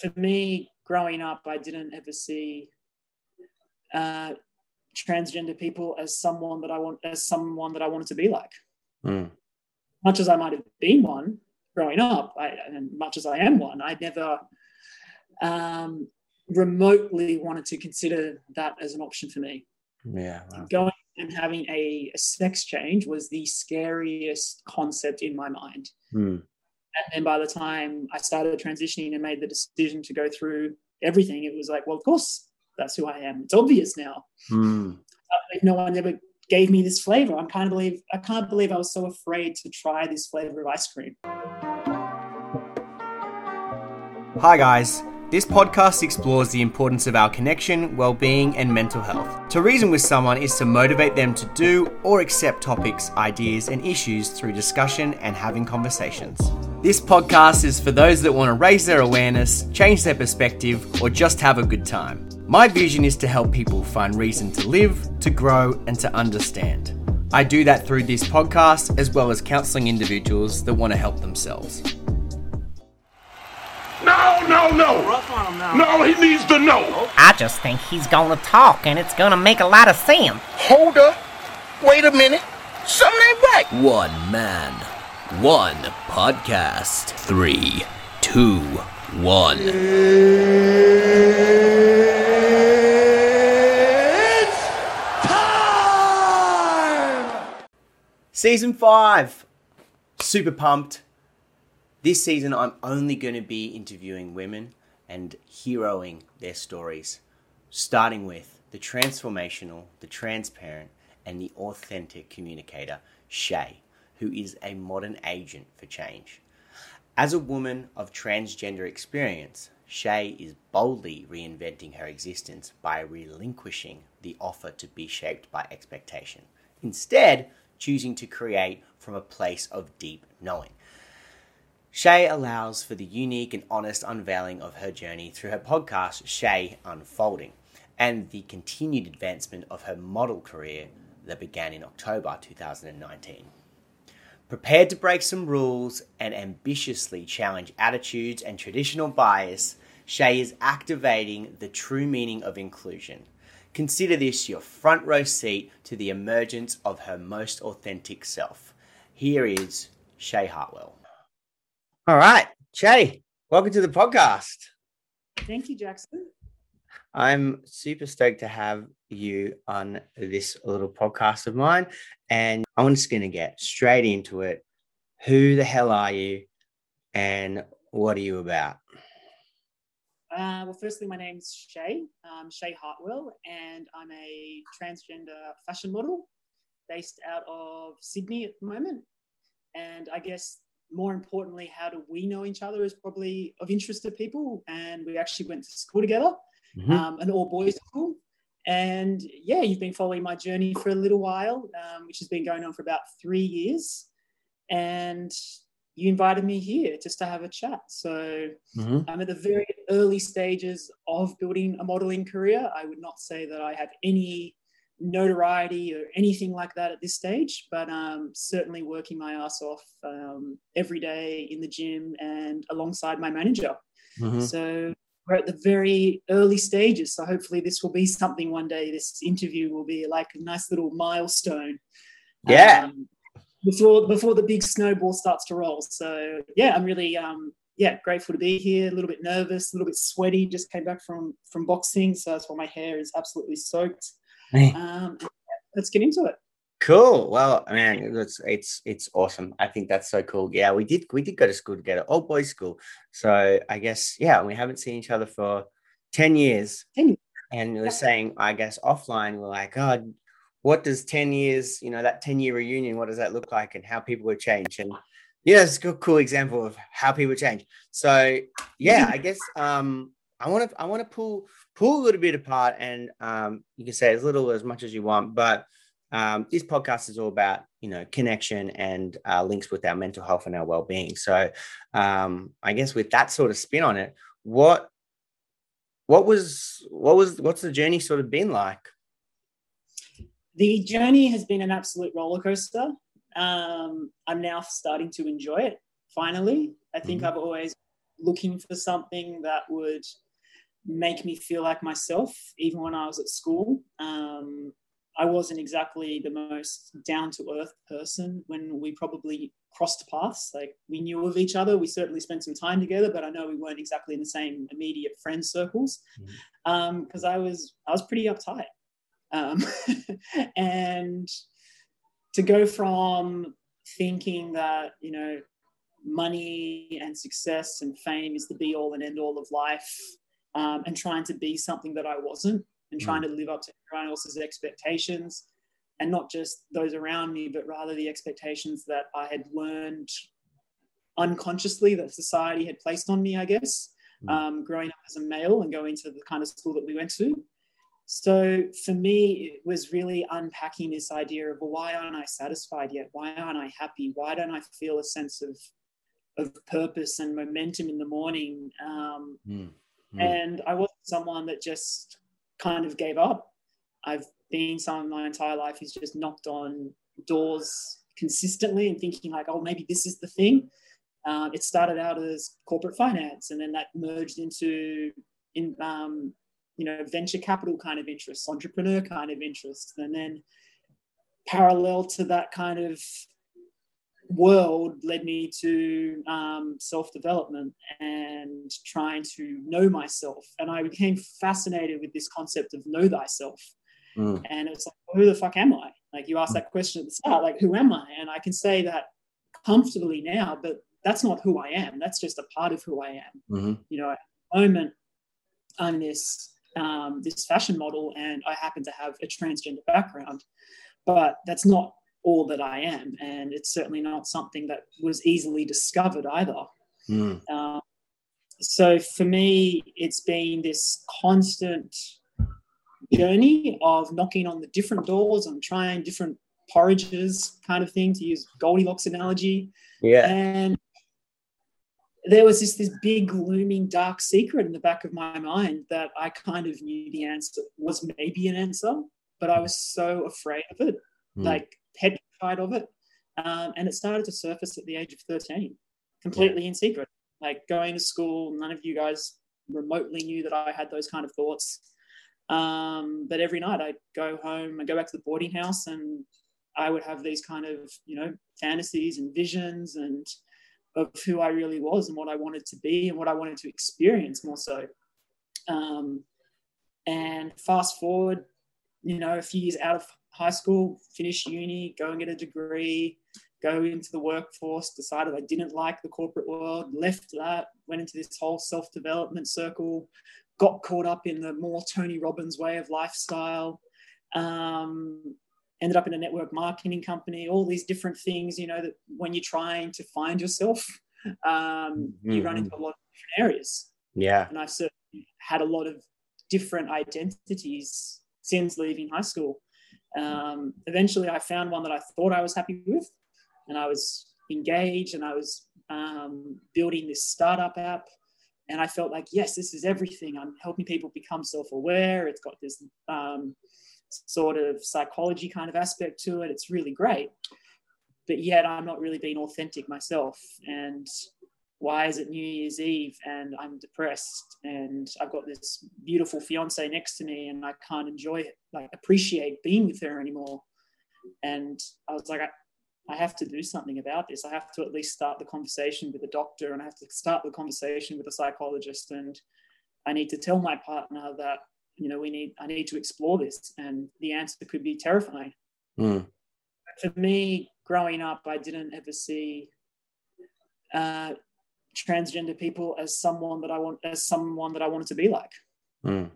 for me, growing up, I didn't ever see uh, transgender people as someone that I want as someone that I wanted to be like. Mm. Much as I might have been one growing up, I, and much as I am one, I never um, remotely wanted to consider that as an option for me. Yeah. Wow. Going and having a, a, sex change was the scariest concept in my mind. Mm. And then by the time I started transitioning and made the decision to go through everything, it was like, well, of course, that's who I am. It's obvious now. Mm. no one ever gave me this flavor. I'm kind of believe I can't believe I was so afraid to try this flavor of ice cream. Hi guys. This podcast explores the importance of our connection, well-being, and mental health. To reason with someone is to motivate them to do or accept topics, ideas, and issues through discussion and having conversations. This podcast is for those that want to raise their awareness, change their perspective, or just have a good time. My vision is to help people find reason to live, to grow, and to understand. I do that through this podcast as well as counseling individuals that want to help themselves. No, no, no. No, he needs to know. I just think he's gonna talk and it's gonna make a lot of sense. Hold up. Wait a minute. Something ain't right. One man, one podcast. Three, two, one. It's time. Season 5. Super pumped. This season, I'm only going to be interviewing women and heroing their stories, starting with the transformational, the transparent, and the authentic communicator, Shay, who is a modern agent for change. As a woman of transgender experience, Shay is boldly reinventing her existence by relinquishing the offer to be shaped by expectation, instead, choosing to create from a place of deep knowing. Shay allows for the unique and honest unveiling of her journey through her podcast, Shay Unfolding, and the continued advancement of her model career that began in October 2019. Prepared to break some rules and ambitiously challenge attitudes and traditional bias, Shay is activating the true meaning of inclusion. Consider this your front row seat to the emergence of her most authentic self. Here is Shay Hartwell. All right, Shay, welcome to the podcast. Thank you, Jackson. I'm super stoked to have you on this little podcast of mine. And I'm just going to get straight into it. Who the hell are you? And what are you about? Uh, well, firstly, my name's Shay, um, Shay Hartwell, and I'm a transgender fashion model based out of Sydney at the moment. And I guess more importantly, how do we know each other is probably of interest to people. And we actually went to school together, Mhm. um, an all boys school. And yeah, you've been following my journey for a little while, um, which has been going on for about three years. And you invited me here just to have a chat. So Mhm. I'm at the very early stages of building a modeling career. I would not say that I have any notoriety or anything like that at this stage, but um, certainly working my ass off um, every day in the gym and alongside my manager. Mhm. So we're at the very early stages. So hopefully this will be something one day. This interview will be like a nice little milestone. Yeah. um, before before the big snowball starts to roll. So yeah, I'm really um, yeah grateful to be here. A little bit nervous, a little bit sweaty. Just came back from from boxing, so that's why my hair is absolutely soaked. Hey. Um, let's get into it. Cool. Well, man, it's it's it's awesome. I think that's so cool. Yeah, we did we did go to school together, old boys school. So I guess yeah, we haven't seen each other for ten years. 10 years. And we were saying, I guess offline, we're like, oh, what does ten years, you know, that ten year reunion, what does that look like, and how people would change? And yeah, it's a cool example of how people change. So yeah, I guess um, I want to I want to pull pull a little bit apart, and um, you can say as little as much as you want, but um, this podcast is all about you know connection and uh, links with our mental health and our well-being so um, i guess with that sort of spin on it what what was what was what's the journey sort of been like The journey has been an absolute roller coaster. Um, I'm now starting to enjoy it. Finally, I think Mhm. I've always looking for something that would make me feel like myself, even when I was at school. Um, I wasn't exactly the most down to earth person when we probably crossed paths. Like we knew of each other, we certainly spent some time together, but I know we weren't exactly in the same immediate friend circles. Because um, I was I was pretty uptight, um, and to go from thinking that you know money and success and fame is the be all and end all of life um, and trying to be something that I wasn't and trying to live up to everyone else's expectations and not just those around me, but rather the expectations that I had learned unconsciously that society had placed on me, I guess, um, growing up as a male and going to the kind of school that we went to. So for me, it was really unpacking this idea of well, why aren't I satisfied yet? Why aren't I happy? Why don't I feel a sense of of purpose and momentum in the morning? Um, Mm. Mm. And I wasn't someone that just kind of gave up. I've been someone my entire life who's just knocked on doors consistently and thinking like, oh, maybe this is the thing. Um, it started out as corporate finance, and then that merged into in um, you know venture capital kind of interests, entrepreneur kind of interests, and then parallel to that kind of world led me to um, self development and trying to know myself. And I became fascinated with this concept of know thyself. Mm. And it's like, well, who the fuck am I? Like you asked that question at the start, like, who am I? And I can say that comfortably now, but that's not who I am. That's just a part of who I am. Mhm. You know, at the moment, I'm this um, this fashion model, and I happen to have a transgender background, but that's not all that I am, and it's certainly not something that was easily discovered either. Mm. Um, so for me, it's been this constant journey of knocking on the different doors and trying different porridges, kind of thing, to use Goldilocks analogy. Yeah. And there was this this big looming dark secret in the back of my mind that I kind of knew the answer was maybe an answer, but I was so afraid of it, Mm. like petrified of it. Um, and it started to surface at the age of 13, completely in secret. Like going to school, none of you guys remotely knew that I had those kind of thoughts. Um, but every night I'd go home and go back to the boarding house and I would have these kind of, you know, fantasies and visions and of who I really was and what I wanted to be and what I wanted to experience more so. Um, and fast forward, you know, a few years out of high school, finish uni, go and get a degree, go into the workforce, decided I didn't like the corporate world, left that, went into this whole self development circle, got caught up in the more Tony Robbins way of lifestyle. Um, ended up in a network marketing company, all these different things, you know, that when you're trying to find yourself, um, you run into a lot of different areas. Yeah. And I've certainly had a lot of different identities since leaving high school. Um, eventually, I found one that I thought I was happy with, and I was engaged and I was um, building this startup app. And I felt like, yes, this is everything. I'm helping people become self aware. It's got this um, sort of psychology kind of aspect to it. It's really great. But yet, I'm not really being authentic myself. And why is it New Year's Eve and I'm depressed and I've got this beautiful fiance next to me and I can't enjoy it, like appreciate being with her anymore. And I was like, I, have to do something about this. I have to at least start the conversation with a doctor and I have to start the conversation with a psychologist. And I need to tell my partner that, you know, we need, I need to explore this. And the answer could be terrifying. Mm. For me, growing up, I didn't ever see uh, transgender people as someone that I want as someone that I wanted to be like. Mm.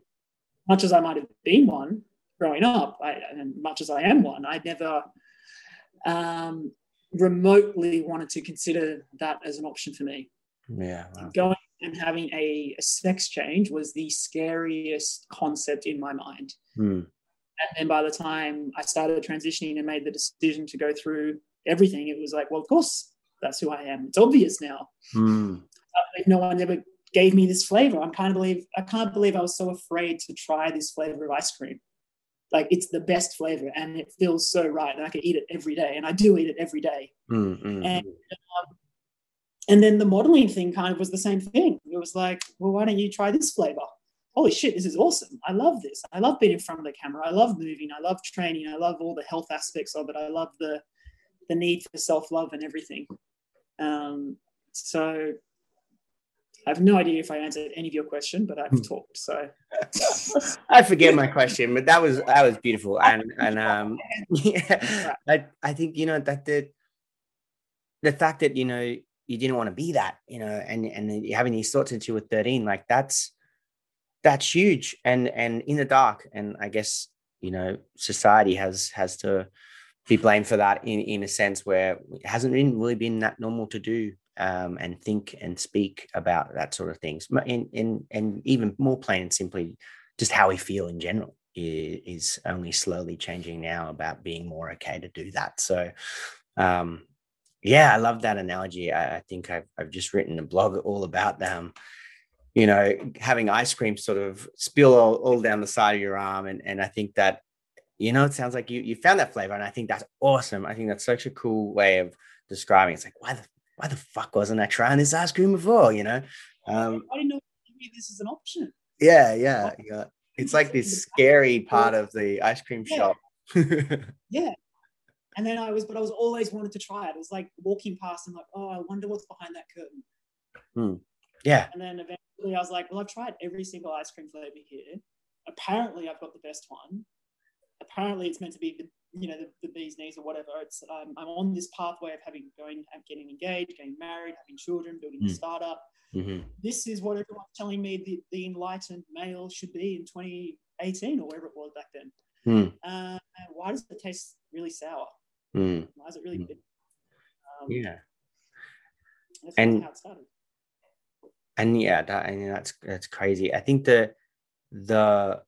Much as I might have been one growing up, I, and much as I am one, I never um, remotely wanted to consider that as an option for me. Yeah. Wow. Going and having a, a sex change was the scariest concept in my mind. Mm. And then by the time I started transitioning and made the decision to go through everything, it was like, well, of course, that's who I am. It's obvious now. Mm. No one ever gave me this flavor, I'm kind of believe I can't believe I was so afraid to try this flavor of ice cream. Like it's the best flavor and it feels so right, and I could eat it every day, and I do eat it every day. Mm. Mm. And um, and then the modeling thing kind of was the same thing. It was like, well, why don't you try this flavor? Holy shit, this is awesome. I love this. I love being in front of the camera. I love moving. I love training. I love all the health aspects of it. I love the the need for self-love and everything. Um, so I have no idea if I answered any of your question, but I've talked. So. I forget my question, but that was that was beautiful, and and um, yeah, I I think you know that the the fact that you know you didn't want to be that, you know, and and having these thoughts since you were 13, like that's that's huge, and and in the dark, and I guess you know society has has to be blamed for that in in a sense where it hasn't been really been that normal to do um, and think and speak about that sort of things. And, and, and even more plain and simply, just how we feel in general is, only slowly changing now about being more okay to do that. So, um, yeah, I love that analogy. I, I, think I've, I've just written a blog all about them. You know, having ice cream sort of spill all, all down the side of your arm. And, and I think that, you know, it sounds like you, you found that flavor. And I think that's awesome. I think that's such a cool way of describing. It's like, why the why the fuck wasn't I trying this ice cream before? You know, um, I didn't know this is an option. Yeah, yeah, yeah. It's like this scary part of the ice cream yeah. shop. yeah. And then I was, but I was always wanted to try it. It was like walking past and like, oh, I wonder what's behind that curtain. Hmm. Yeah. And then eventually I was like, well, I've tried every single ice cream flavor here. Apparently, I've got the best one. Apparently, it's meant to be the you know the, the bee's knees or whatever it's um, i'm on this pathway of having going getting engaged getting married having children building mm. a startup mm-hmm. this is what everyone's telling me the, the enlightened male should be in 2018 or whatever it was back then mm. uh, why does it taste really sour mm. why is it really bitter um, yeah and and yeah that, I mean, that's that's crazy i think the the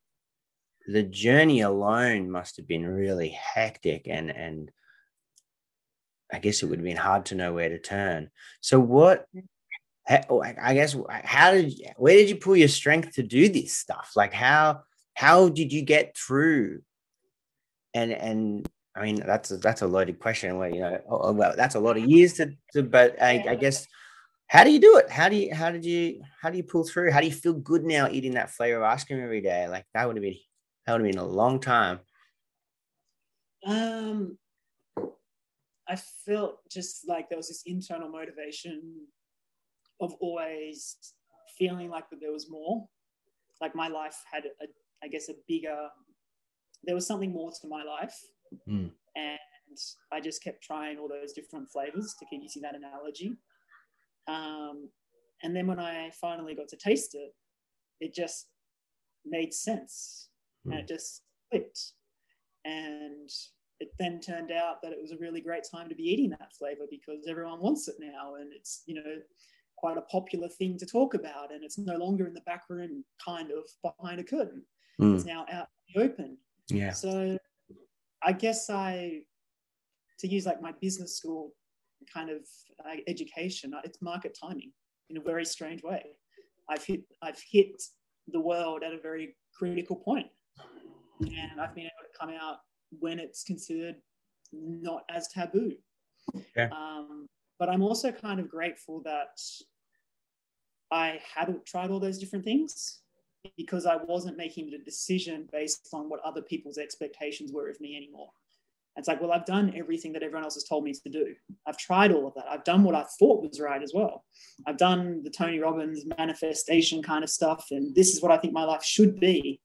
the journey alone must have been really hectic and and I guess it would have been hard to know where to turn. So what oh, I guess how did you, where did you pull your strength to do this stuff? Like how how did you get through? And and I mean that's a, that's a loaded question. Well, you know, oh, oh, well, that's a lot of years to, to but I, I guess how do you do it? How do you how did you how do you pull through? How do you feel good now eating that flavor of ice cream every day? Like that would have been that would have been a long time. Um, I felt just like there was this internal motivation of always feeling like that there was more. Like my life had, a, I guess, a bigger. There was something more to my life, mm. and I just kept trying all those different flavors to keep using that analogy. Um, and then when I finally got to taste it, it just made sense and it just clicked. And it then turned out that it was a really great time to be eating that flavor because everyone wants it now, and it's you know quite a popular thing to talk about, and it's no longer in the back room, kind of behind a curtain. Mm. It's now out in the open. Yeah. So I guess I, to use like my business school kind of uh, education, it's market timing in a very strange way. I've hit I've hit the world at a very critical point and I've been able to come out when it's considered not as taboo. Yeah. Um, but I'm also kind of grateful that I hadn't tried all those different things because I wasn't making the decision based on what other people's expectations were of me anymore. It's like, well, I've done everything that everyone else has told me to do. I've tried all of that. I've done what I thought was right as well. I've done the Tony Robbins manifestation kind of stuff, and this is what I think my life should be.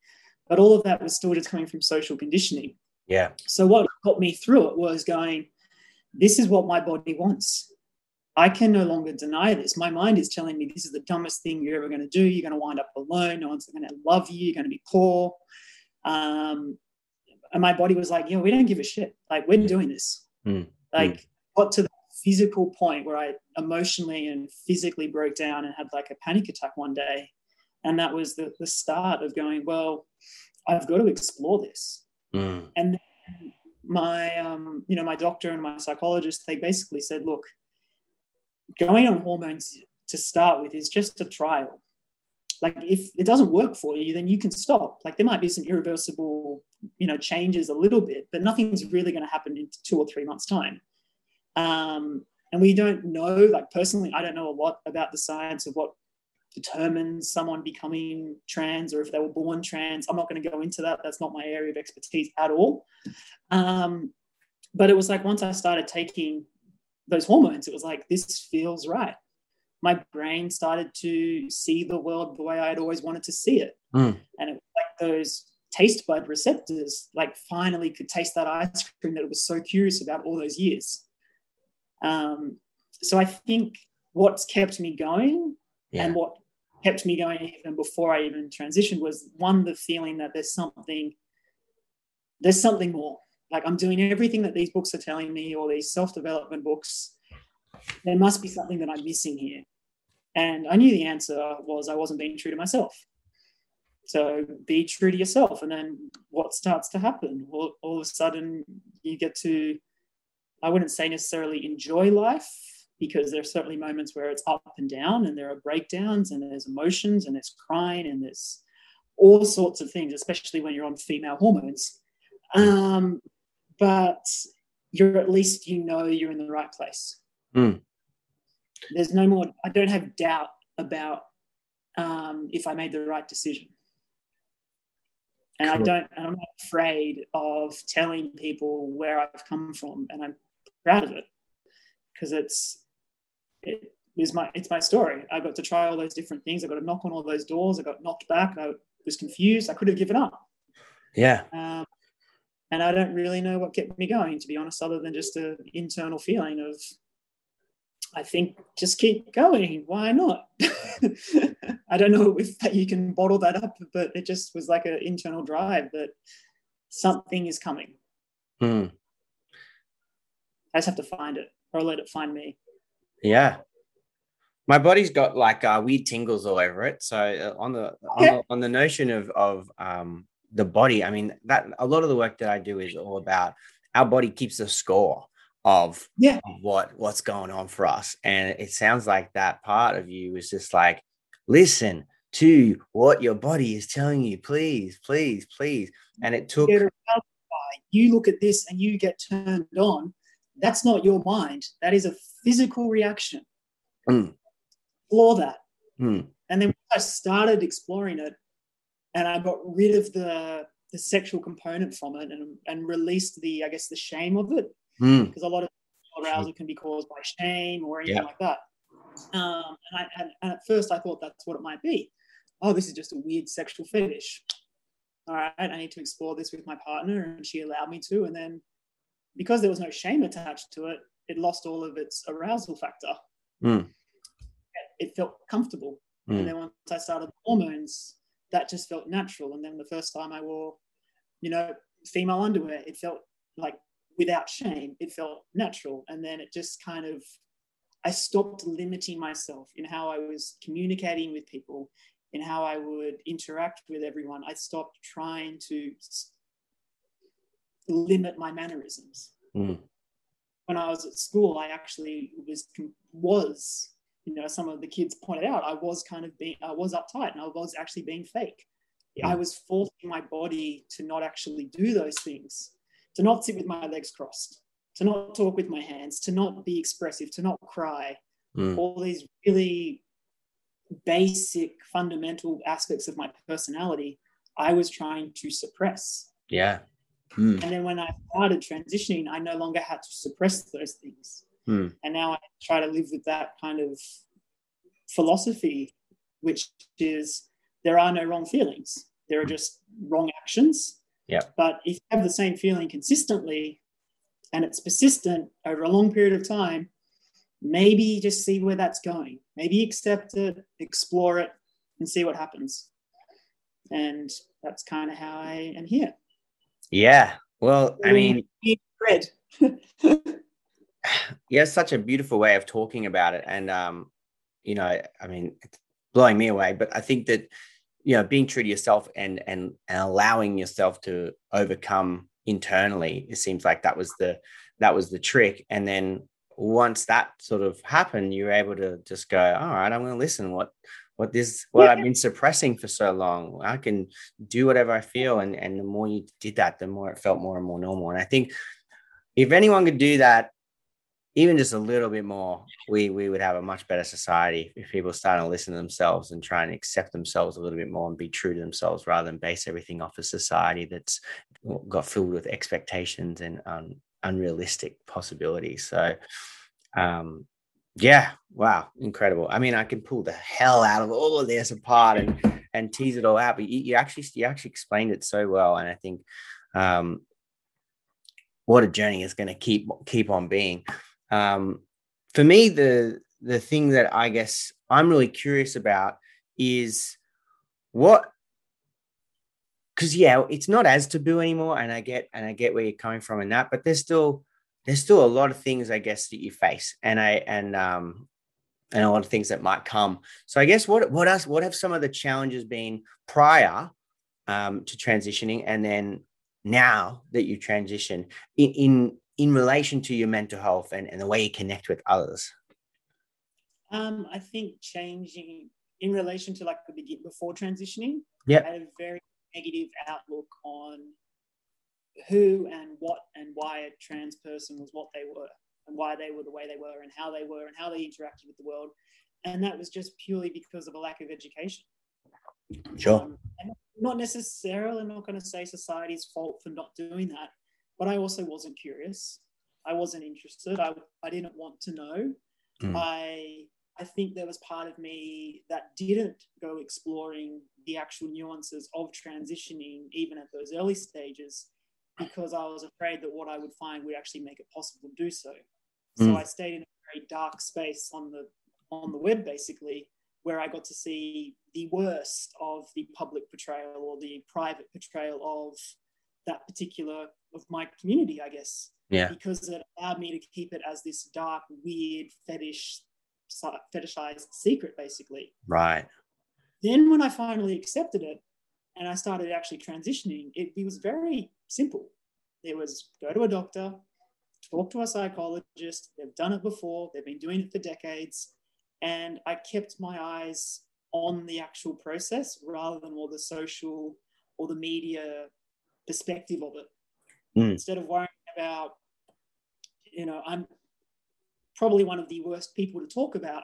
But all of that was still just coming from social conditioning. Yeah. So what got me through it was going, this is what my body wants. I can no longer deny this. My mind is telling me this is the dumbest thing you're ever going to do. You're going to wind up alone. No one's going to love you. You're going to be poor. Um, and my body was like, "Yeah, we don't give a shit. Like we're doing this." Mm. Like mm. got to the physical point where I emotionally and physically broke down and had like a panic attack one day, and that was the the start of going. Well, I've got to explore this. Mm. And my, um, you know, my doctor and my psychologist, they basically said, look, going on hormones to start with is just a trial. Like if it doesn't work for you, then you can stop. Like there might be some irreversible, you know, changes a little bit, but nothing's really going to happen in two or three months' time. Um, and we don't know like personally i don't know a lot about the science of what determines someone becoming trans or if they were born trans. I'm not going to go into that. That's not my area of expertise at all. Um, but it was like once i started taking those hormones it was like this feels right. My brain started to see the world the way i'd always wanted to see it. Mm. and it was like those taste bud receptors like finally could taste that ice cream that it was so curious about all those years. Um, so I think what's kept me going Yeah. and what kept me going even before I even transitioned was one, the feeling that there's something, there's something more. Like I'm doing everything that these books are telling me, or these self-development books. There must be something that I'm missing here. And I knew the answer was I wasn't being true to myself. So be true to yourself. And then what starts to happen? All, all of a sudden, you get to I wouldn't say necessarily enjoy life because there are certainly moments where it's up and down and there are breakdowns and there's emotions and there's crying and there's all sorts of things, especially when you're on female hormones. Um, but you're at least you know you're in the right place. Mm. There's no more, I don't have doubt about um, if I made the right decision. And I don't, and I'm not afraid of telling people where I've come from, and I'm proud of it because it's it was my it's my story. I got to try all those different things. I got to knock on all those doors. I got knocked back. I was confused. I could have given up. Yeah. Um, and I don't really know what kept me going, to be honest, other than just an internal feeling of, I think, just keep going. Why not? I don't know if that you can bottle that up, but it just was like an internal drive that something is coming. Mm. I just have to find it or let it find me. Yeah. My body's got like uh, weird tingles all over it. So uh, on the on, Yeah. the on the notion of of um, the body, I mean that a lot of the work that I do is all about our body keeps a score of Yeah. of what what's going on for us, and it sounds like that part of you is just like listen to what your body is telling you, please, please, please, and it took Get aroused by. You look at this and you get turned on. That's not your mind. That is a physical reaction. Mm. Explore that. Mm. And then I started exploring it and I got rid of the the sexual component from it and, and released the, I guess, the shame of it. Mm. Because a lot of arousal can be caused by shame or anything Yeah. like that. Um, and, I, and, and at first I thought that's what it might be. Oh, this is just a weird sexual fetish. All right, I need to explore this with my partner, and she allowed me to. And then because there was no shame attached to it, it lost all of its arousal factor. Mm. It felt comfortable. Mm. And then once I started hormones, that just felt natural. And then the first time I wore, you know, female underwear, it felt like without shame, it felt natural. And then it just kind of, I stopped limiting myself in how I was communicating with people, in how I would interact with everyone. I stopped trying to limit my mannerisms. Mm. When I was at school, I actually was was you know some of the kids pointed out I was kind of being I was uptight and I was actually being fake. I was forcing my body to not actually do those things, to not sit with my legs crossed, to not talk with my hands, to not be expressive, to not cry. Mm. All these really basic, fundamental aspects of my personality, I was trying to suppress. Yeah. Mm. And then when I started transitioning, I no longer had to suppress those things. Hmm. And now I try to live with that kind of philosophy, which is there are no wrong feelings. There are just wrong actions. Yeah. But if you have the same feeling consistently and it's persistent over a long period of time, maybe just see where that's going. Maybe accept it, explore it, and see what happens. And that's kind of how I am here. Yeah. Well, I mean, Red. yeah, such a beautiful way of talking about it. And um, you know, I mean, it's blowing me away, but I think that you know, being true to yourself and and, and allowing yourself to overcome internally, it seems like that was the that was the trick. And then once that sort of happened, you were able to just go, all right, I'm gonna listen what what this what Yeah. I've been suppressing for so long. I can do whatever I feel. And and the more you did that, the more it felt more and more normal. And I think if anyone could do that even just a little bit more, we we would have a much better society if people started to listen to themselves and try and accept themselves a little bit more and be true to themselves rather than base everything off a society that's got filled with expectations and um, unrealistic possibilities. So, um, yeah, wow, incredible. I mean, I can pull the hell out of all of this apart and and tease it all out, but you, you actually you actually explained it so well, and I think um, what a journey is going to keep keep on being. Um, for me, the the thing that I guess I'm really curious about is what because yeah, it's not as taboo anymore, and I get and I get where you're coming from in that, but there's still there's still a lot of things I guess that you face, and I and um and a lot of things that might come. So I guess what what else what have some of the challenges been prior um, to transitioning, and then now that you transition in, in in relation to your mental health and, and the way you connect with others? Um, I think changing in relation to like the begin before transitioning, yeah, I had a very negative outlook on who and what and why a trans person was what they were and why they were the way they were and how they were and how they interacted with the world. And that was just purely because of a lack of education. Sure. Um, not necessarily, I'm not going to say society's fault for not doing that, but I also wasn't curious. I wasn't interested. I, I didn't want to know. Mm. I I think there was part of me that didn't go exploring the actual nuances of transitioning, even at those early stages, because I was afraid that what I would find would actually make it possible to do so. So mm. I stayed in a very dark space on the on the web, basically, where I got to see the worst of the public portrayal or the private portrayal of that particular of my community, I guess. Yeah. Because it allowed me to keep it as this dark, weird fetish, fetishized secret, basically. Right. Then when I finally accepted it and I started actually transitioning, it, it was very simple. It was go to a doctor, talk to a psychologist. They've done it before. They've been doing it for decades. And I kept my eyes on the actual process rather than all the social or the media perspective of it. Mm. Instead of worrying about, you know, I'm probably one of the worst people to talk about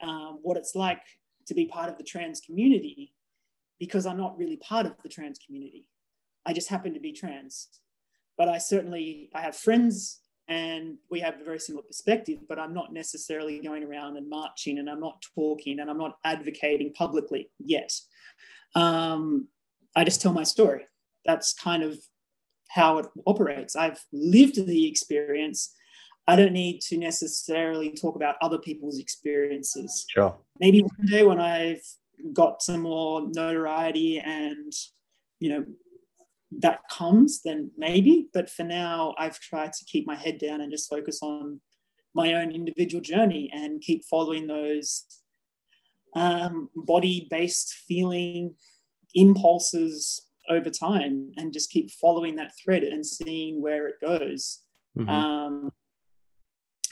um, what it's like to be part of the trans community because I'm not really part of the trans community. I just happen to be trans. But I certainly I have friends and we have a very similar perspective, but I'm not necessarily going around and marching and I'm not talking and I'm not advocating publicly yet. Um, I just tell my story. That's kind of how it operates. I've lived the experience. I don't need to necessarily talk about other people's experiences. Sure. Maybe one day when I've got some more notoriety and, you know, that comes, then maybe. But for now, I've tried to keep my head down and just focus on my own individual journey and keep following those um, body based feeling impulses over time and just keep following that thread and seeing where it goes. Mm-hmm. Um,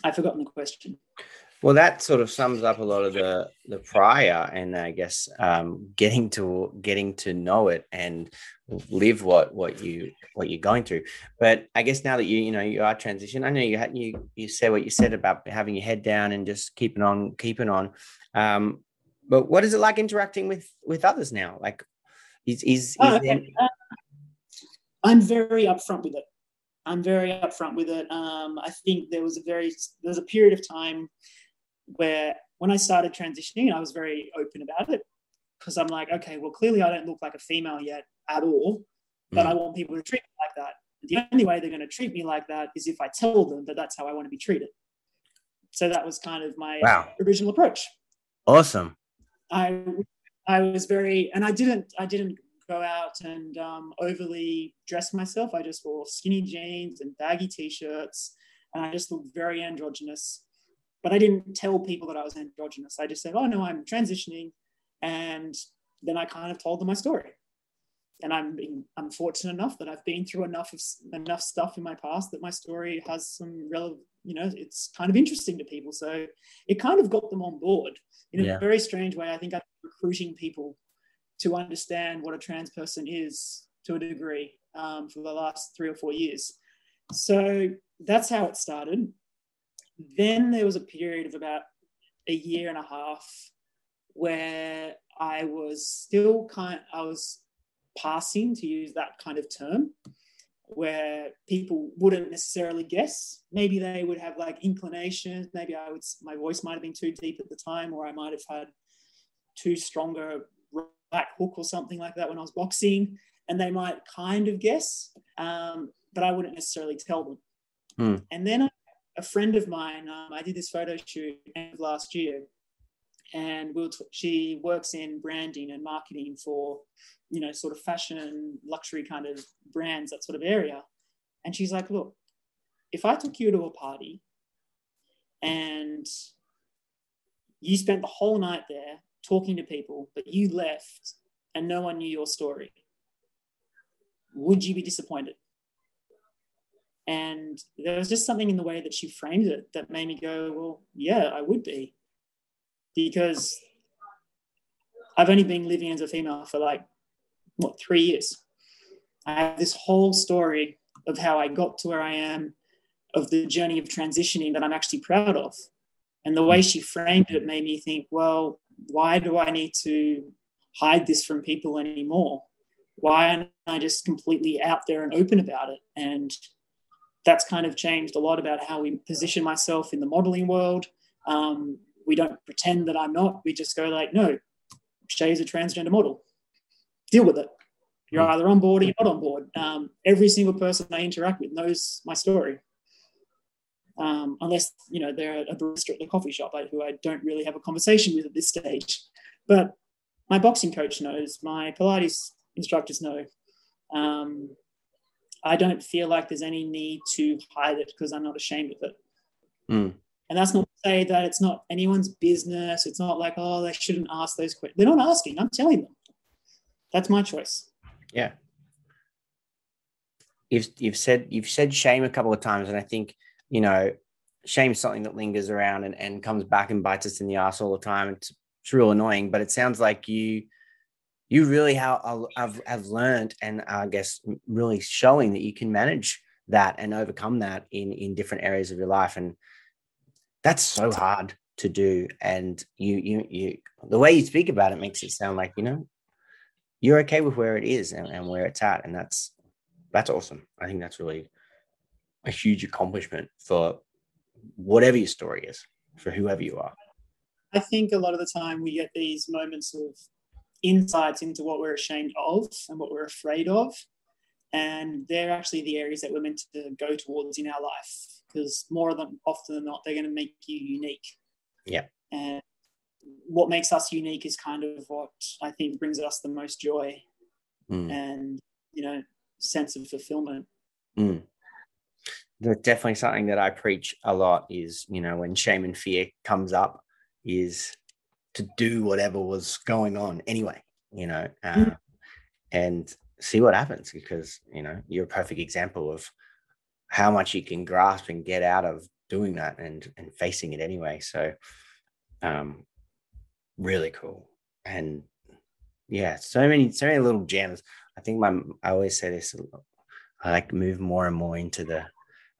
I've forgotten the question. Well, that sort of sums up a lot of the the prior, and I guess um, getting to getting to know it and live what what you what you're going through. But I guess now that you you know you are transition, I know you had you you said what you said about having your head down and just keeping on keeping on. Um, but what is it like interacting with with others now? Like, is is, is oh, okay. there... uh, I'm very upfront with it. I'm very upfront with it. Um, I think there was a very there's a period of time where when I started transitioning, I was very open about it because I'm like, okay, well, clearly I don't look like a female yet at all, but mm. I want people to treat me like that. The only way they're going to treat me like that is if I tell them that that's how I want to be treated. So that was kind of my wow. original approach. Awesome. I I was very, and I didn't I didn't go out and um, overly dress myself. I just wore skinny jeans and baggy t-shirts, and I just looked very androgynous. But I didn't tell people that I was androgynous. I just said, "Oh no, I'm transitioning," and then I kind of told them my story. And I'm I'm fortunate enough that I've been through enough of enough stuff in my past that my story has some relevant, you know, it's kind of interesting to people. So it kind of got them on board in a yeah. very strange way. I think I'm recruiting people to understand what a trans person is to a degree um, for the last three or four years. So that's how it started. Then there was a period of about a year and a half where I was still kind I was passing to use that kind of term where people wouldn't necessarily guess. Maybe they would have like inclinations. Maybe I would my voice might have been too deep at the time or I might have had too stronger right hook or something like that when I was boxing and they might kind of guess um, but I wouldn't necessarily tell them. Hmm. and then a friend of mine um, I did this photo shoot last year and we'll t- she works in branding and marketing for you know sort of fashion luxury kind of brands that sort of area. And she's like look if i took you to a party and you spent the whole night there talking to people but you left and no one knew your story would you be disappointed and there was just something in the way that she framed it that made me go well yeah i would be because I've only been living as a female for like what three years. I have this whole story of how I got to where I am, of the journey of transitioning that I'm actually proud of. And the way she framed it made me think, well, why do I need to hide this from people anymore? Why am I just completely out there and open about it? And that's kind of changed a lot about how we position myself in the modeling world. Um, we don't pretend that I'm not. We just go like, no, Shay is a transgender model. Deal with it. You're Mm. either on board or you're not on board. Um, every single person I interact with knows my story. Um, unless you know they're a barista at the coffee shop, like, who I don't really have a conversation with at this stage. But my boxing coach knows. My Pilates instructors know. Um, I don't feel like there's any need to hide it because I'm not ashamed of it. Mm. And that's not to say that it's not anyone's business. It's not like, oh, they shouldn't ask those questions. They're not asking. I'm telling them. That's my choice. Yeah. You've you've said you've said shame a couple of times, and I think you know shame is something that lingers around and, and comes back and bites us in the ass all the time. It's it's real annoying, but it sounds like you you really have have, have learned and I guess really showing that you can manage that and overcome that in in different areas of your life, and that's oh, so hard to do. And you you you the way you speak about it makes it sound like you know you're okay with where it is and, and where it's at and that's that's awesome i think that's really a huge accomplishment for whatever your story is for whoever you are I think a lot of the time we get these moments of insights into what we're ashamed of and what we're afraid of. And they're actually the areas that we're meant to go towards in our life because more than often than not, they're going to make you unique. Yeah. And what makes us unique is kind of what I think brings us the most joy Mm, and, you know, sense of fulfillment. mm. that's definitely something that i preach a lot is you know when shame and fear comes up is to do whatever was going on anyway you know Mm. and see what happens because you know you're a perfect example of how much you can grasp and get out of doing that and and facing it anyway. So um really cool. And yeah so many so many little gems. I think my i always say this i like move more and more into the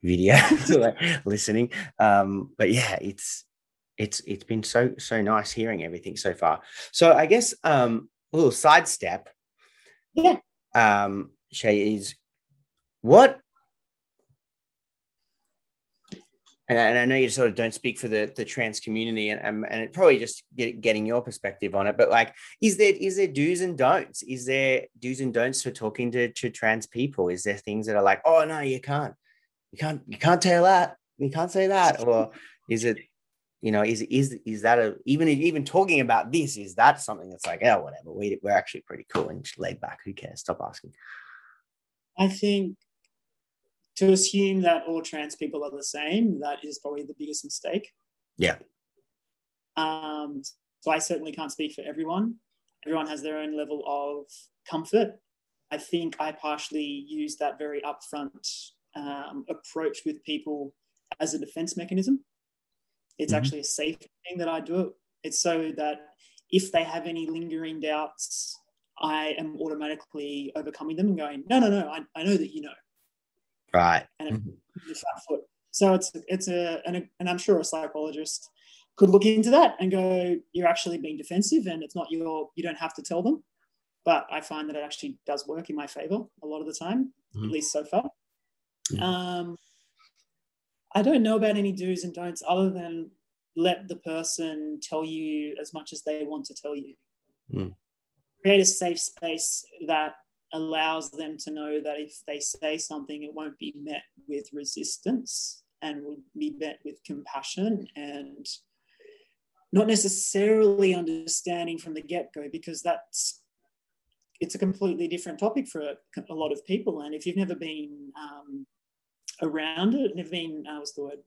video to like listening. Um but yeah it's it's it's been so so nice hearing everything so far. So i guess um a little sidestep. Yeah. um shay is what and I, and I know you sort of don't speak for the the trans community and and, and it probably just get, getting your perspective on it but like is there is there do's and don'ts? Is there do's and don'ts for talking to, to trans people? Is there things that are like oh no you can't. You can't you can't tell that. You can't say that or is it you know is is is that a even even talking about this is that something that's like oh whatever we, we're actually pretty cool and just laid back who cares stop asking I think to assume that all trans people are the same, that is probably the biggest mistake. Yeah. Um, so I certainly can't speak for everyone. Everyone has their own level of comfort. I think I partially use that very upfront um, approach with people as a defense mechanism. It's Mhm. actually a safe thing that I do it. It's so that if they have any lingering doubts, I am automatically overcoming them and going, no, no, no, I, I know that you know right and the front foot. So it's it's a and, and I'm sure a psychologist could look into that and go, you're actually being defensive, and it's not your you don't have to tell them. But I find that it actually does work in my favor a lot of the time, Mhm. at least so far. Mhm. Um, I don't know about any do's and don'ts other than let the person tell you as much as they want to tell you. Mm. Create a safe space that allows them to know that if they say something, it won't be met with resistance and will be met with compassion and not necessarily understanding from the get-go because that's it's a completely different topic for a, a lot of people and if you've never been um, around it never been uh, what's the word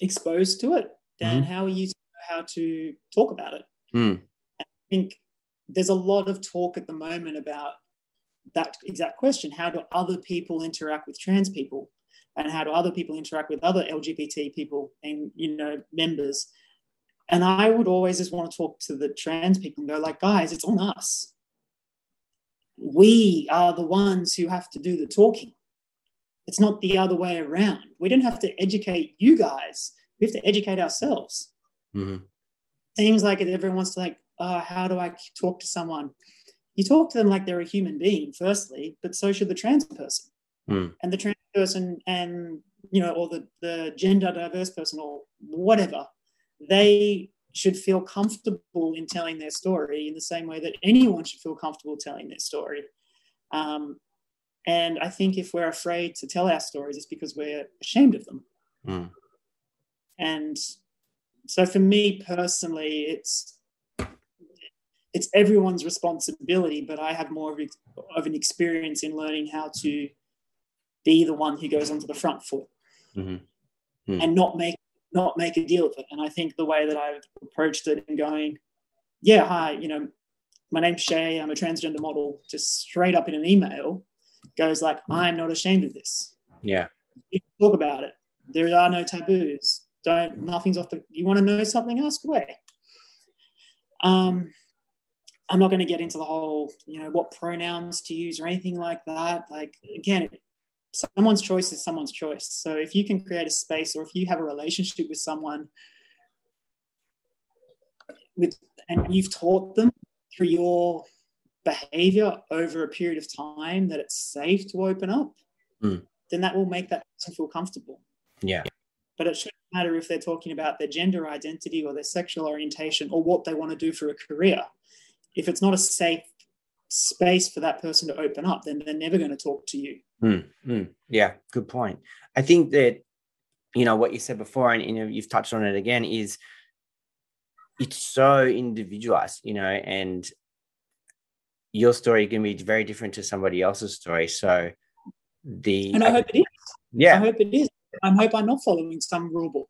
exposed to it then how are you how to talk about it Mm. I think there's a lot of talk at the moment about that exact question. How do other people interact with trans people? And how do other people interact with other LGBT people and you know members? And I would always just want to talk to the trans people and go, like, guys, it's on us. We are the ones who have to do the talking. It's not the other way around. We don't have to educate you guys. We have to educate ourselves Mhm. seems like everyone wants to like, uh, how do I talk to someone? You talk to them like they're a human being, firstly, but so should the trans person. Mm. And the trans person and you know, or the, the gender diverse person or whatever, they should feel comfortable in telling their story in the same way that anyone should feel comfortable telling their story. Um, and I think if we're afraid to tell our stories, it's because we're ashamed of them. Mm. And so for me personally, it's it's everyone's responsibility, but I have more of, of an experience in learning how to be the one who goes onto the front foot Mhm. Hmm. and not make not make a deal of it. And I think the way that I've approached it and going, yeah, hi, you know, my name's Shay, I'm a transgender model, just straight up in an email, goes like, I'm not ashamed of this Yeah. you can talk about it. There are no taboos. Don't nothing's off the. You want to know something? Ask away. Um, I'm not going to get into the whole, you know, what pronouns to use or anything like that. Like again, someone's choice is someone's choice. So if you can create a space, or if you have a relationship with someone, with and you've taught them through your behavior over a period of time that it's safe to open up, Mm. then that will make that person feel comfortable. Yeah. But it shouldn't matter if they're talking about their gender identity or their sexual orientation or what they want to do for a career. If it's not a safe space for that person to open up, then they're never going to talk to you. Mm, mm. Yeah, good point. I think that you know what you said before, and you know you've touched on it again. Is it's so individualized, you know, and your story can be very different to somebody else's story. So the And I hope it is. Yeah, I hope it is. I hope I'm not following some rule book.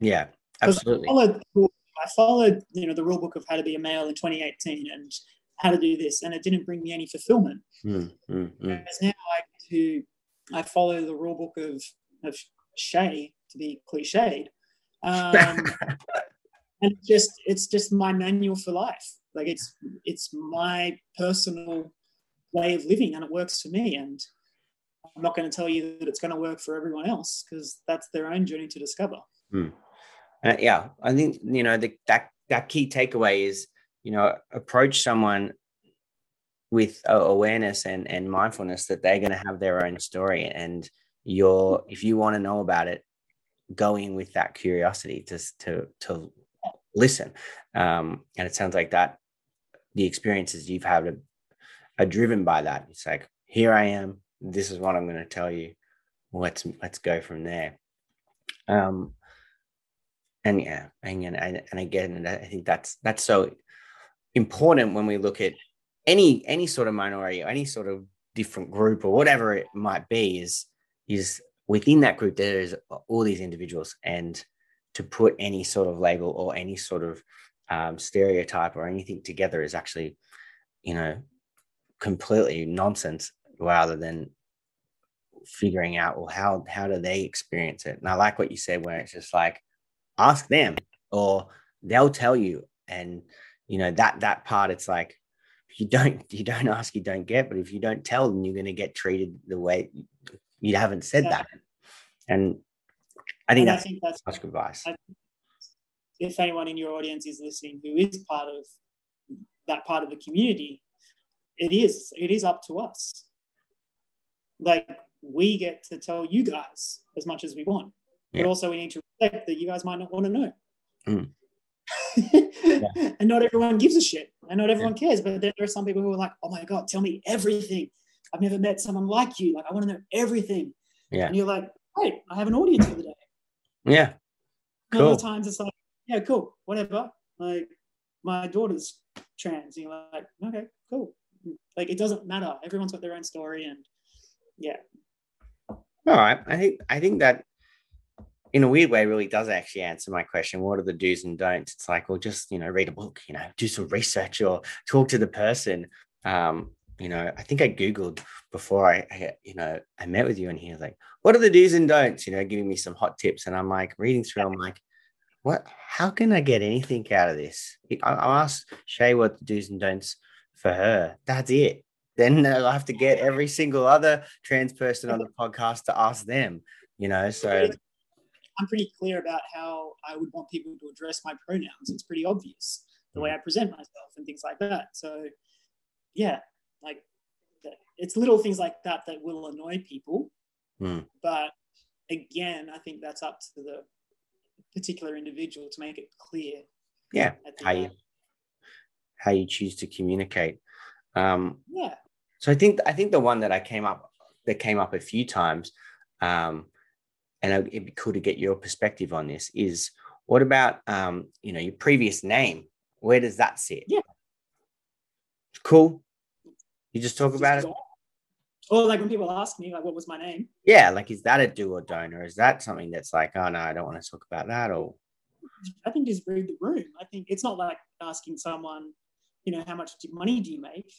Yeah, absolutely. I followed, I followed, you know, the rule book of how to be a male in 2018 and how to do this, and it didn't bring me any fulfillment. Mm, mm, mm. Now I to I follow the rule book of of Shay to be cliched, um, and just it's just my manual for life. Like it's it's my personal way of living, and it works for me. And I'm not going to tell you that it's going to work for everyone else because that's their own journey to discover. Uh, yeah, I think you know the, that that key takeaway is you know approach someone with awareness and and mindfulness that they're going to have their own story, and you're if you want to know about it, go in with that curiosity to to to listen. Um, and it sounds like that the experiences you've had are, driven by that. It's like here I am. This is what I'm going to tell you. Let's let's go from there. Um, and yeah and and, and again and i think that's that's so important when we look at any any sort of minority or any sort of different group or whatever it might be is is within that group there is all these individuals and to put any sort of label or any sort of um, stereotype or anything together is actually you know completely nonsense rather than figuring out well how how do they experience it and i like what you said where it's just like ask them or they'll tell you and you know that that part it's like you don't you don't ask you don't get but if you don't tell them you're going to get treated the way you haven't said Yeah. that And I think And I that's think that's such good advice. I- if anyone in your audience is listening who is part of that part of the community, it is it is up to us. Like we get to tell you guys as much as we want, Yeah. but also we need to respect that you guys might not want to know. Mm. and not everyone gives a shit, and not everyone cares. But there are some people who are like, "Oh my god, tell me everything. I've never met someone like you. Like I want to know everything." Yeah. And you're like, "Great, I have an audience for the day." Yeah. Cool. Other times it's like, yeah, cool, whatever. Like my daughter's trans. And you're like, okay, cool. Like it doesn't matter. Everyone's got their own story, and yeah, All right. I think I think that in a weird way really does actually answer my question. What are the do's and don'ts? It's like, well, just you know, read a book, you know, do some research or talk to the person. Um, you know, I think I Googled before I, I you know, I met with you and he was like, what are the do's and don'ts? You know, giving me some hot tips. And I'm like reading through, I'm like, what how can I get anything out of this? I, I asked Shay what the do's and don'ts for her. That's it. Then I'll have to get every single other trans person on the podcast to ask them, you know. So I'm pretty clear about how I would want people to address my pronouns. It's pretty obvious the way I present myself and things like that. So yeah, like it's little things like that that will annoy people. Hmm. But again, I think that's up to the particular individual to make it clear. yeah, how you how you choose to communicate. Um, Yeah. so I think I think the one that I came up that came up a few times, um, and it'd be cool to get your perspective on this. Is what about um, you know your previous name? Where does that sit? Yeah. Cool. You just talk Just about it. Or like when people ask me, like, what was my name? Yeah, like is that a do or don't, or is that something that's like, oh no, I don't want to talk about that, or I think just read the room. I think it's not like asking someone, you know, how much money do you make?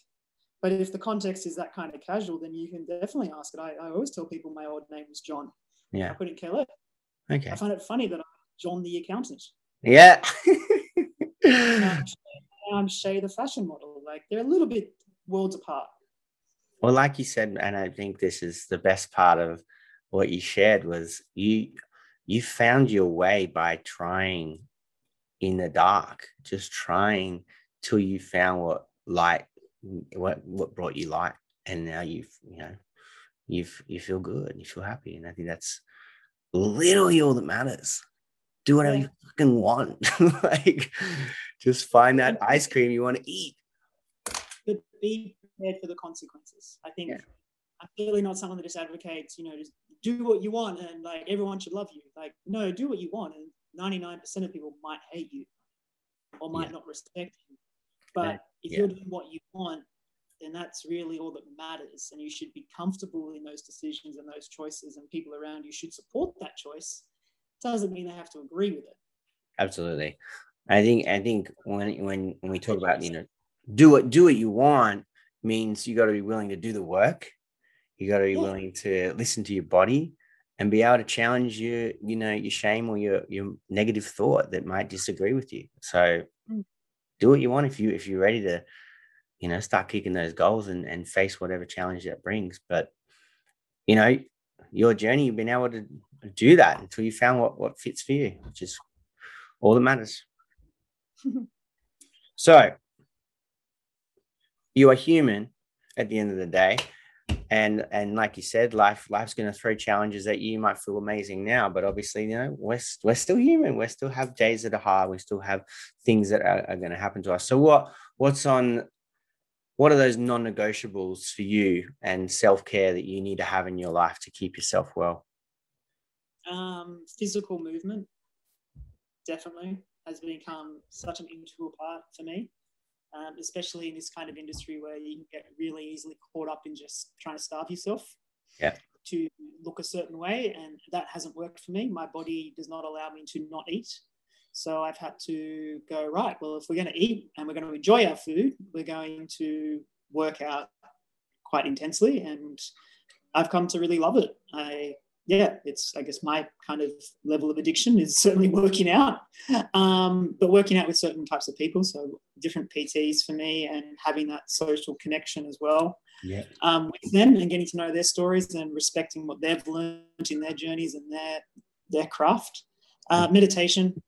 But if the context is that kind of casual, then you can definitely ask it. I, I always tell people my old name was John. Yeah. I couldn't care less. okay, I find it funny that I'm John the accountant. yeah. I'm, I'm Shay the fashion model. Like they're a little bit worlds apart. Well, like you said, and I think this is the best part of what you shared was you you found your way by trying in the dark, just trying till you found what light what what brought you light. And now you've, you know, you've you feel good, you feel happy. And I think that's literally all that matters. Do whatever Yeah. you fucking want. like just find that ice cream you want to eat. Be prepared for the consequences. I think Yeah. I'm clearly not someone that just advocates, you know, just do what you want and like everyone should love you. Like, no, do what you want. And 99% of people might hate you or might Yeah. not respect you. But if Yeah. you're doing what you want, then that's really all that matters. And you should be comfortable in those decisions and those choices, and people around you should support that choice. Doesn't mean they have to agree with it. Absolutely. I think I think when when when we talk about you know do what do what you want means you got to be willing to do the work. You got to be Yeah. willing to listen to your body and be able to challenge your you know your shame or your your negative thought that might disagree with you. So Mm. do what you want if you if you're ready to you know start kicking those goals and and face whatever challenge that brings. But you know your journey you've been able to do that until you found what what fits for you, which is all that matters. so you are human at the end of the day. And and like you said, life life's going to throw challenges at you. You might feel amazing now, but obviously, you know, we're we're still human. We still have days that are hard. We still have things that are, are going to happen to us. So what what's on what are those non-negotiables for you and self-care that you need to have in your life to keep yourself well? Um, physical movement definitely has become such an integral part for me, um, especially in this kind of industry where you can get really easily caught up in just trying to starve yourself Yeah. to look a certain way. And that hasn't worked for me. My body does not allow me to not eat. So I've had to go, right, well, if we're going to eat and we're going to enjoy our food, we're going to work out quite intensely. And I've come to really love it. I yeah, it's I guess my kind of level of addiction is certainly working out, um, but working out with certain types of people, so different PTs for me, and having that social connection as well Yeah. um, with them and getting to know their stories and respecting what they've learned in their journeys and their their craft. Uh, meditation.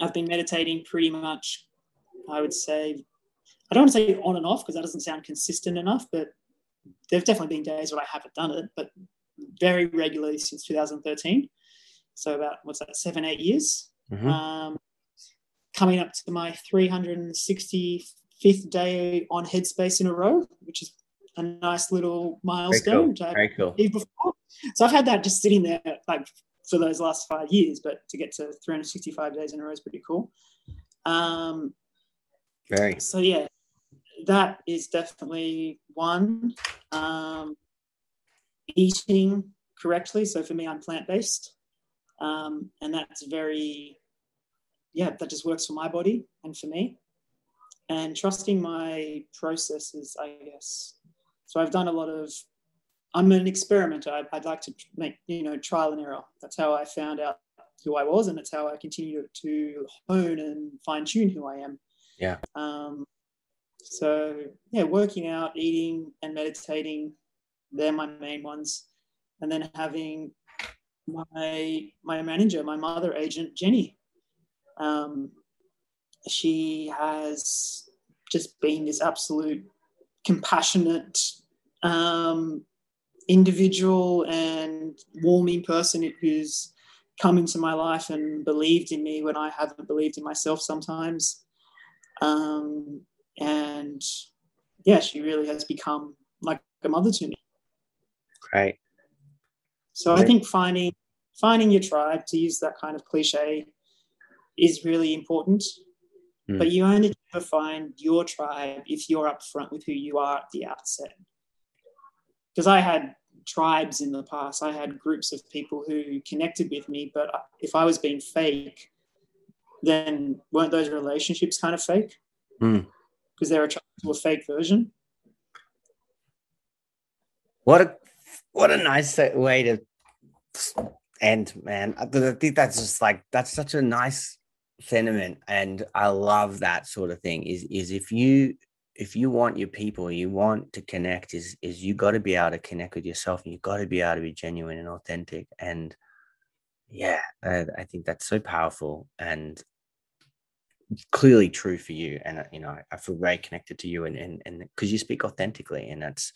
I've been meditating pretty much. I would say I don't want to say on and off because that doesn't sound consistent enough, but there've definitely been days where I haven't done it, but very regularly since 2013. So about what's that, seven, eight years. Mhm. Um, coming up to my 365th day on Headspace in a row, which is a nice little Very milestone. cool. Very cool. before. So I've had that just sitting there like for those last five years, but to get to 365 days in a row is pretty cool. Um, Very. so yeah, that is definitely one. Um, eating correctly. So for me, I'm plant based, um, and that's very, yeah, that just works for my body and for me. And trusting my processes, I guess. So I've done a lot of. I'm an experimenter. I, I'd like to make you know trial and error. That's how I found out who I was, and it's how I continue to, to hone and fine tune who I am. Yeah. Um, so yeah, working out, eating, and meditating, they're my main ones. And then having my my manager, my mother agent, Jenny. Um, she has just been this absolute compassionate um, individual and warming person who's come into my life and believed in me when I haven't believed in myself sometimes. Um, and yeah, she really has become like a mother to me. Great. So I think finding finding your tribe, to use that kind of cliche, is really important. Mm. But you only ever find your tribe if you're upfront with who you are at the outset. Because I had tribes in the past, I had groups of people who connected with me, but if I was being fake, then weren't those relationships kind of fake? Mm. Because they're attracted to a fake version. What a what a nice way to end, man. I think that's just like that's such a nice sentiment, and I love that sort of thing. Is is if you if you want your people, you want to connect, is is you got to be able to connect with yourself, and you got to be able to be genuine and authentic. And yeah, I, I think that's so powerful and clearly true for you. And you know, I feel very connected to you, and and and because you speak authentically, and that's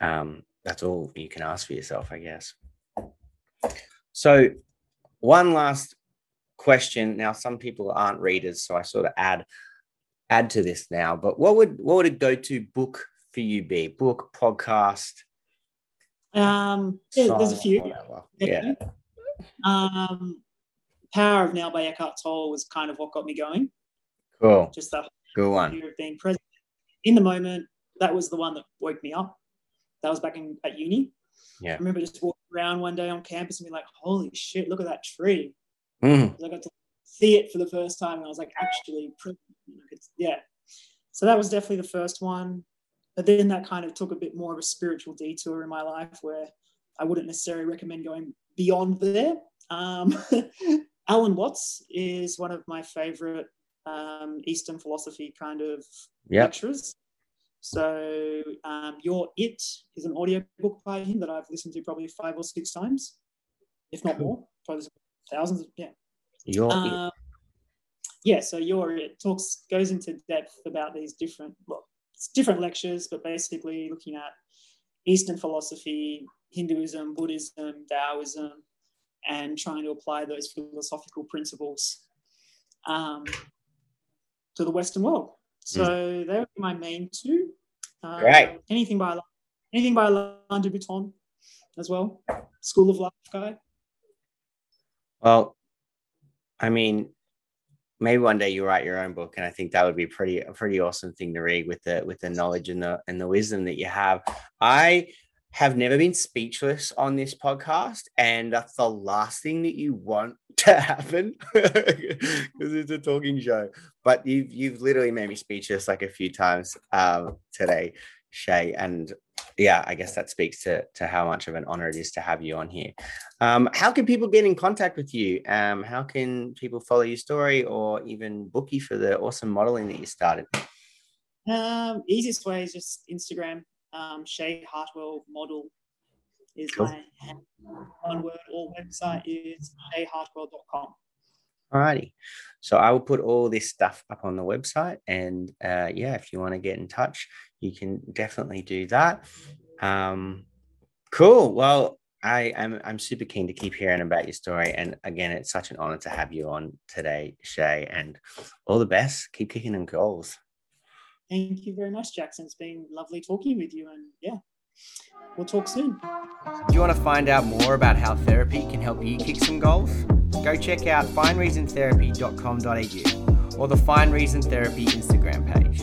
um that's all you can ask for yourself, I guess. So, one last question. Now, some people aren't readers, so I sort of add add to this now. But what would what would a go to book for you be? Book, podcast, Um, yeah, there's a few. whatever. Yeah, Um, Power of Now by Eckhart Tolle was kind of what got me going. cool, Just that good one. of being present in the moment. That was the one that woke me up. That was back in at uni. Yeah. I remember just walking around one day on campus and being like, "Holy shit! Look at that tree!" 'Cause I got to see it for the first time, and I was like, "Actually. Yeah." So that was definitely the first one. But then that kind of took a bit more of a spiritual detour in my life, where I wouldn't necessarily recommend going beyond there. Um, Alan Watts is one of my favorite um, Eastern philosophy kind of Yep. lecturers. So um, You're It is an audio book by him that I've listened to probably five or six times, if not more, probably thousands. Of, yeah. You're Um, yeah. So You're It talks goes into depth about these different well, it's different lectures, but basically looking at Eastern philosophy, Hinduism, Buddhism, Taoism, and trying to apply those philosophical principles um, to the Western world. So they would be my main two. Uh, Great. Anything by anything by Alain de Botton as well. School of Life guy. Well, I mean, maybe one day you write your own book, and I think that would be pretty a pretty awesome thing to read with the with the knowledge and the and the wisdom that you have. I have never been speechless on this podcast, and that's the last thing that you want to happen because it's a talking show. But you've you've literally made me speechless like a few times um, today, Shay, and yeah, I guess that speaks to to how much of an honor it is to have you on here. Um, how can people get in contact with you? Um, how can people follow your story or even book you for the awesome modeling that you started? Um, easiest way is just Instagram. Um, Shay Hartwell model is Cool. my one word or website is shayhartwell.com. Alrighty. So I will put all this stuff up on the website. And uh, yeah, if you want to get in touch, you can definitely do that. Um, cool. Well, I am I'm super keen to keep hearing about your story. And again, it's such an honor to have you on today, Shay. And all the best. Keep kicking in goals. Thank you very much, Jackson. It's been lovely talking with you, and yeah, we'll talk soon. Do you want to find out more about how therapy can help you kick some goals? Go check out findreasontherapy.com.au or the Find Reason Therapy Instagram page.